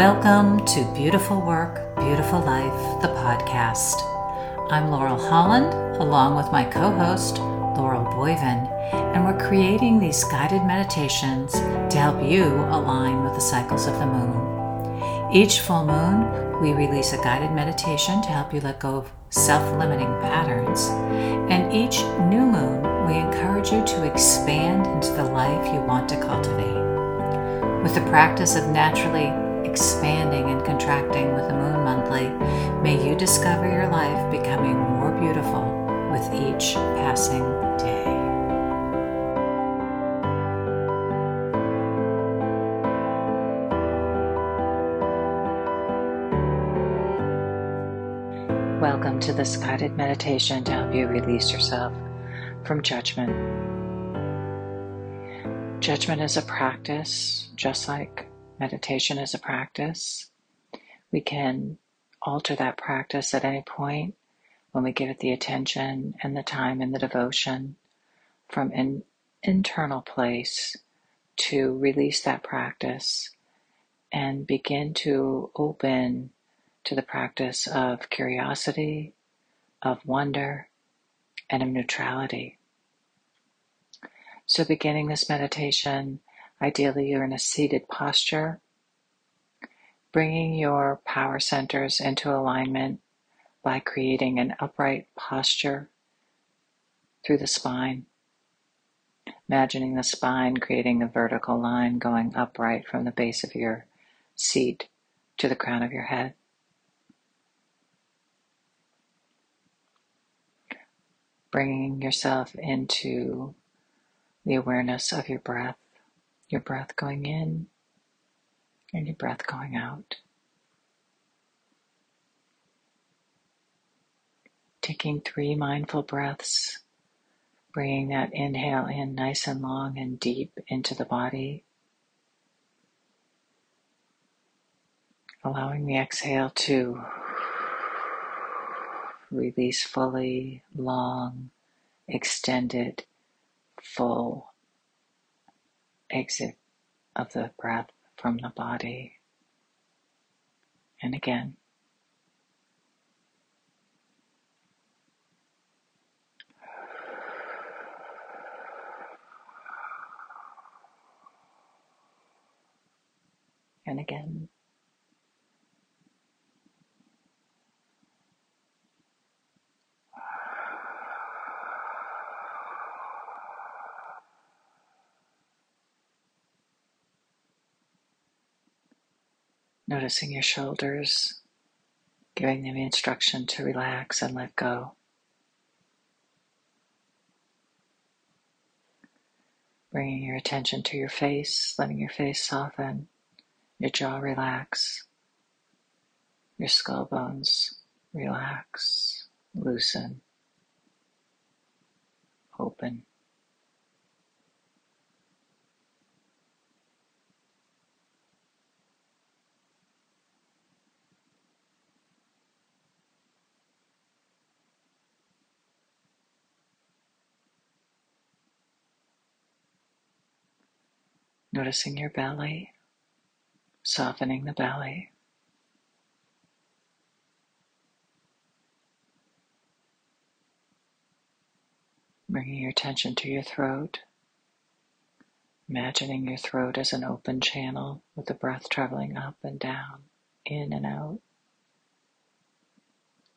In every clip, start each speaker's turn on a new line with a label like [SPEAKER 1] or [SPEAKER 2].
[SPEAKER 1] Welcome to Beautiful Work, Beautiful Life, the podcast. I'm Laurel Holland, along with my co host, Laurel Boyven, and we're creating these guided meditations to help you align with the cycles of the moon. Each full moon, we release a guided meditation to help you let go of self limiting patterns. And each new moon, we encourage you to expand into the life you want to cultivate. With the practice of naturally expanding and contracting with the moon monthly, may you discover your life becoming more beautiful with each passing day. Welcome to this guided meditation to help you release yourself from judgment. Judgment is a practice, just like meditation is a practice. We can alter that practice at any point when we give it the attention and the time and the devotion from an internal place to release that practice and begin to open to the practice of curiosity, of wonder, and of neutrality. So, beginning this meditation, ideally you're in a seated posture, bringing your power centers into alignment by creating an upright posture through the spine. Imagining the spine creating a vertical line going upright from the base of your seat to the crown of your head. Bringing yourself into the awareness of your breath, your breath going in and your breath going out. Taking three mindful breaths, bringing that inhale in nice and long and deep into the body. Allowing the exhale to release fully, long, extended full exit of the breath from the body. And again. And again. Noticing your shoulders, giving them the instruction to relax and let go. Bringing your attention to your face, letting your face soften, your jaw relax, your skull bones relax, loosen, open. Noticing your belly, softening the belly. Bringing your attention to your throat. Imagining your throat as an open channel with the breath traveling up and down, in and out.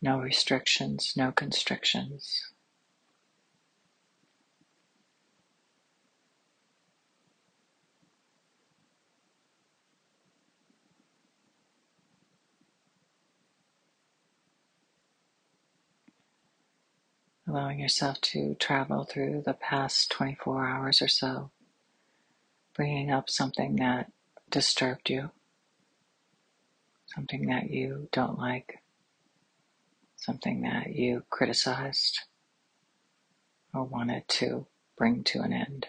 [SPEAKER 1] No restrictions, no constrictions. Allowing yourself to travel through the past 24 hours or so, bringing up something that disturbed you, something that you don't like, something that you criticized or wanted to bring to an end.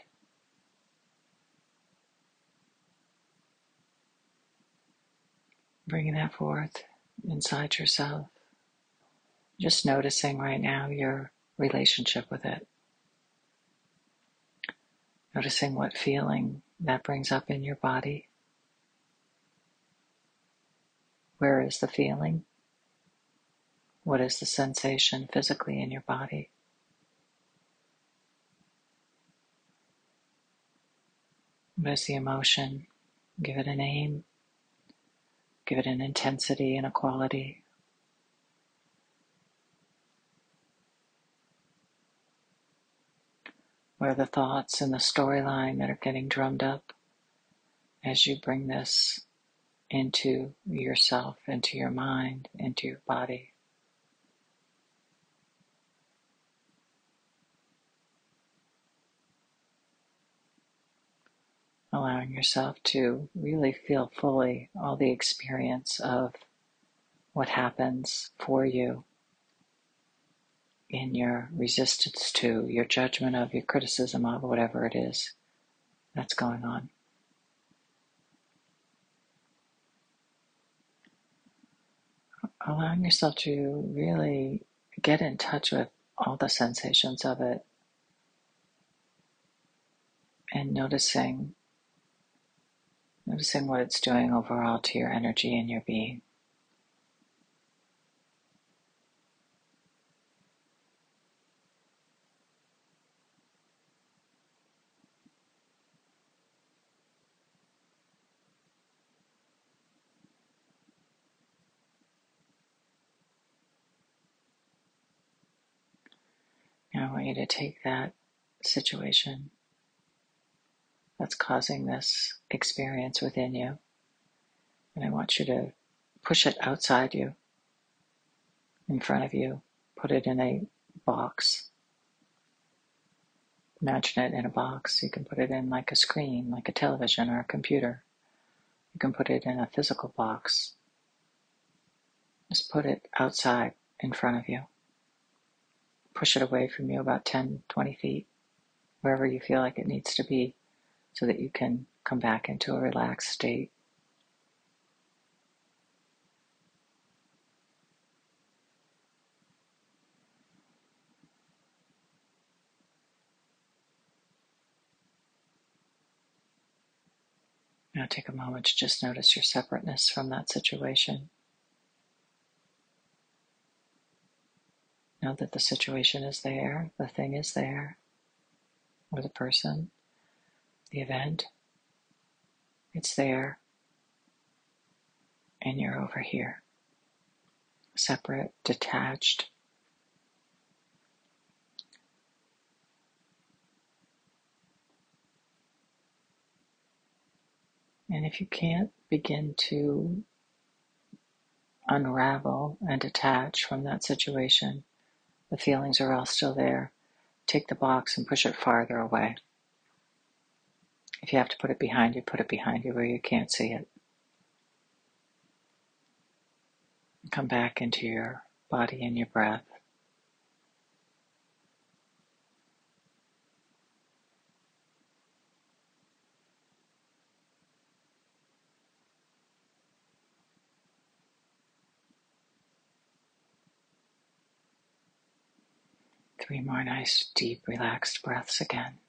[SPEAKER 1] Bringing that forth inside yourself. Just noticing right now your relationship with it. Noticing what feeling that brings up in your body. Where is the feeling? What is the sensation physically in your body? What is the emotion? Give it a name. Give it an intensity and a quality. What are the thoughts and the storyline that are getting drummed up as you bring this into yourself, into your mind, into your body? allowing yourself to really feel fully all the experience of what happens for you in your resistance to, your judgment of, your criticism of, whatever it is that's going on. Allowing yourself to really get in touch with all the sensations of it and noticing Noticing what it's doing overall to your energy and your being. I want you to take that situation that's causing this experience within you. And I want you to push it outside you, in front of you, put it in a box. Imagine it in a box. You can put it in like a screen, like a television or a computer. You can put it in a physical box. Just put it outside in front of you. Push it away from you about 10, 20 feet, wherever you feel like it needs to be so that you can come back into a relaxed state. Now take a moment to just notice your separateness from that situation. Know that the situation is there, the thing is there, or the person the event. It's there, and you're over here, separate, detached. And if you can't begin to unravel and detach from that situation, the feelings are all still there. Take the box and push it farther away. If you have to put it behind you, put it behind you where you can't see it. Come back into your body and your breath. Three more nice, deep, relaxed breaths again.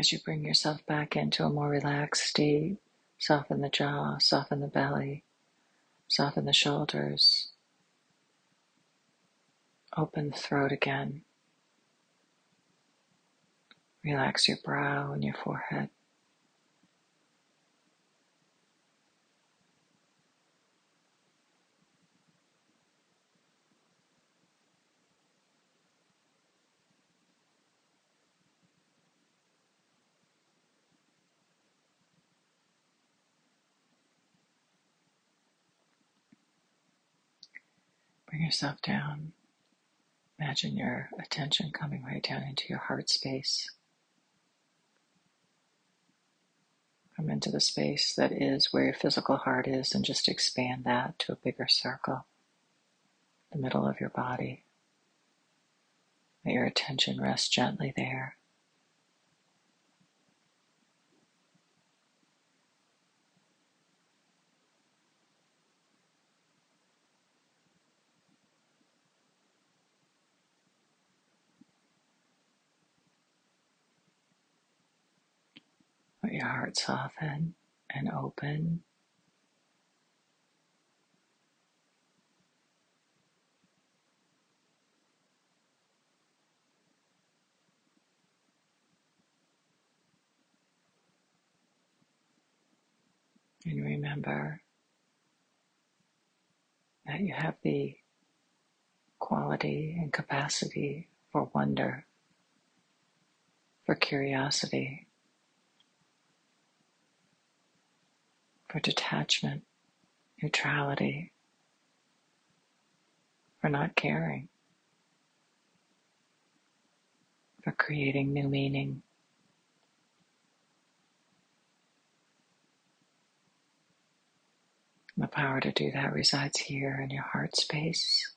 [SPEAKER 1] As you bring yourself back into a more relaxed state, soften the jaw, soften the belly, soften the shoulders, open the throat again. Relax your brow and your forehead. Yourself down. Imagine your attention coming right down into your heart space. Come into the space that is where your physical heart is and just expand that to a bigger circle, the middle of your body. Let your attention rest gently there. Let your heart soften and open. And remember that you have the quality and capacity for wonder, for curiosity, for detachment, neutrality, for not caring, for creating new meaning. The power to do that resides here in your heart space.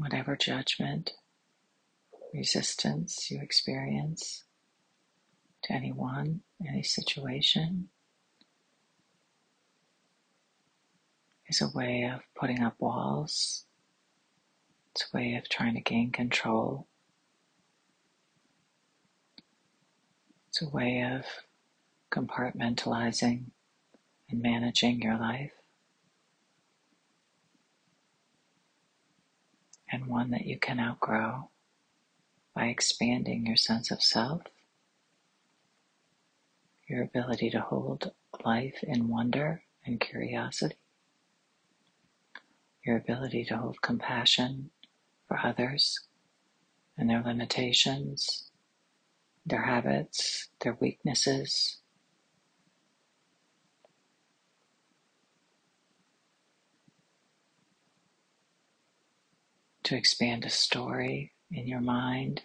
[SPEAKER 1] Whatever judgment, resistance you experience to anyone, any situation, is a way of putting up walls. It's a way of trying to gain control. It's a way of compartmentalizing and managing your life. And one that you can outgrow by expanding your sense of self, your ability to hold life in wonder and curiosity, your ability to hold compassion for others and their limitations, their habits, their weaknesses, to expand a story in your mind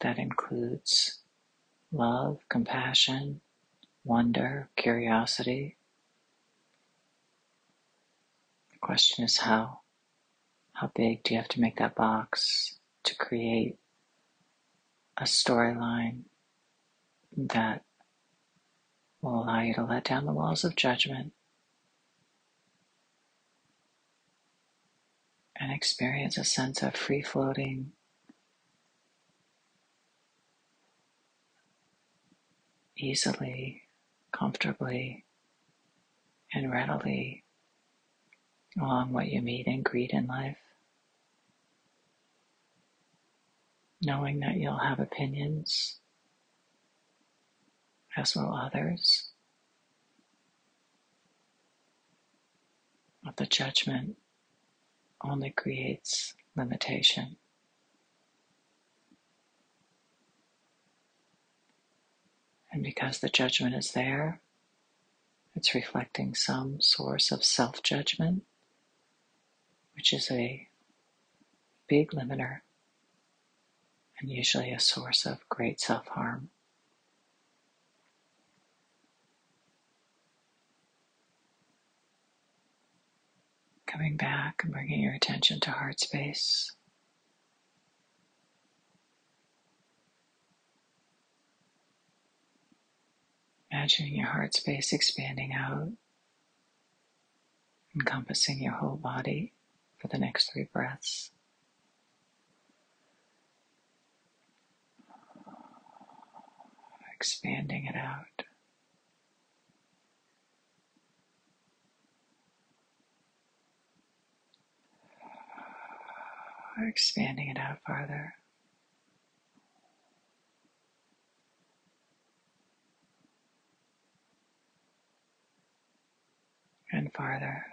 [SPEAKER 1] that includes love, compassion, wonder, curiosity. The question is how? How big do you have to make that box to create a storyline that will allow you to let down the walls of judgment and experience a sense of free floating, easily, comfortably, and readily along what you meet and greet in life. Knowing that you'll have opinions, as will others, of the judgment only creates limitation. And because the judgment is there, it's reflecting some source of self judgment, which is a big limiter and usually a source of great self harm. Coming back and bringing your attention to heart space. Imagining your heart space expanding out, encompassing your whole body for the next three breaths. Expanding it out. Or expanding it out farther. And farther,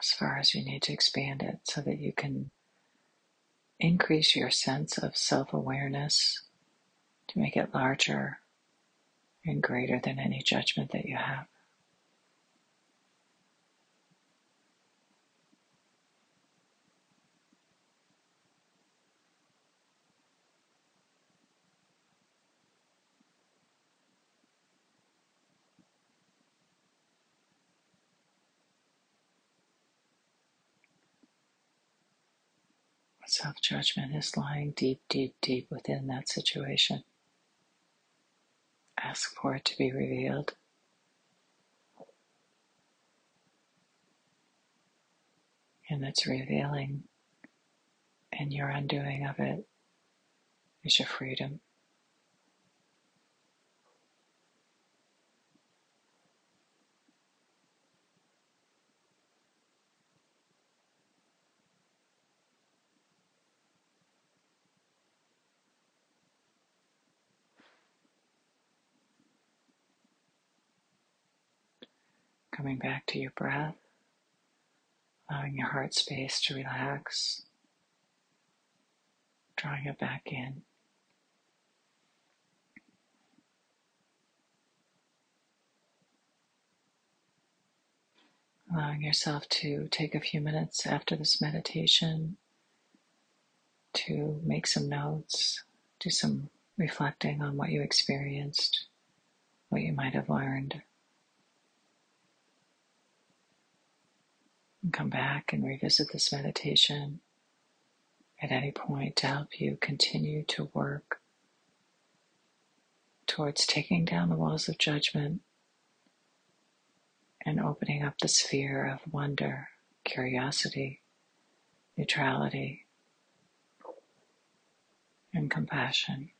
[SPEAKER 1] as far as you need to expand it so that you can increase your sense of self awareness, to make it larger and greater than any judgment that you have. Self judgment is lying deep, deep, deep within that situation. Ask for it to be revealed. And its revealing and your undoing of it is your freedom. Coming back to your breath, allowing your heart space to relax, drawing it back in. Allowing yourself to take a few minutes after this meditation to make some notes, do some reflecting on what you experienced, what you might have learned. And come back and revisit this meditation at any point to help you continue to work towards taking down the walls of judgment and opening up the sphere of wonder, curiosity, neutrality, and compassion.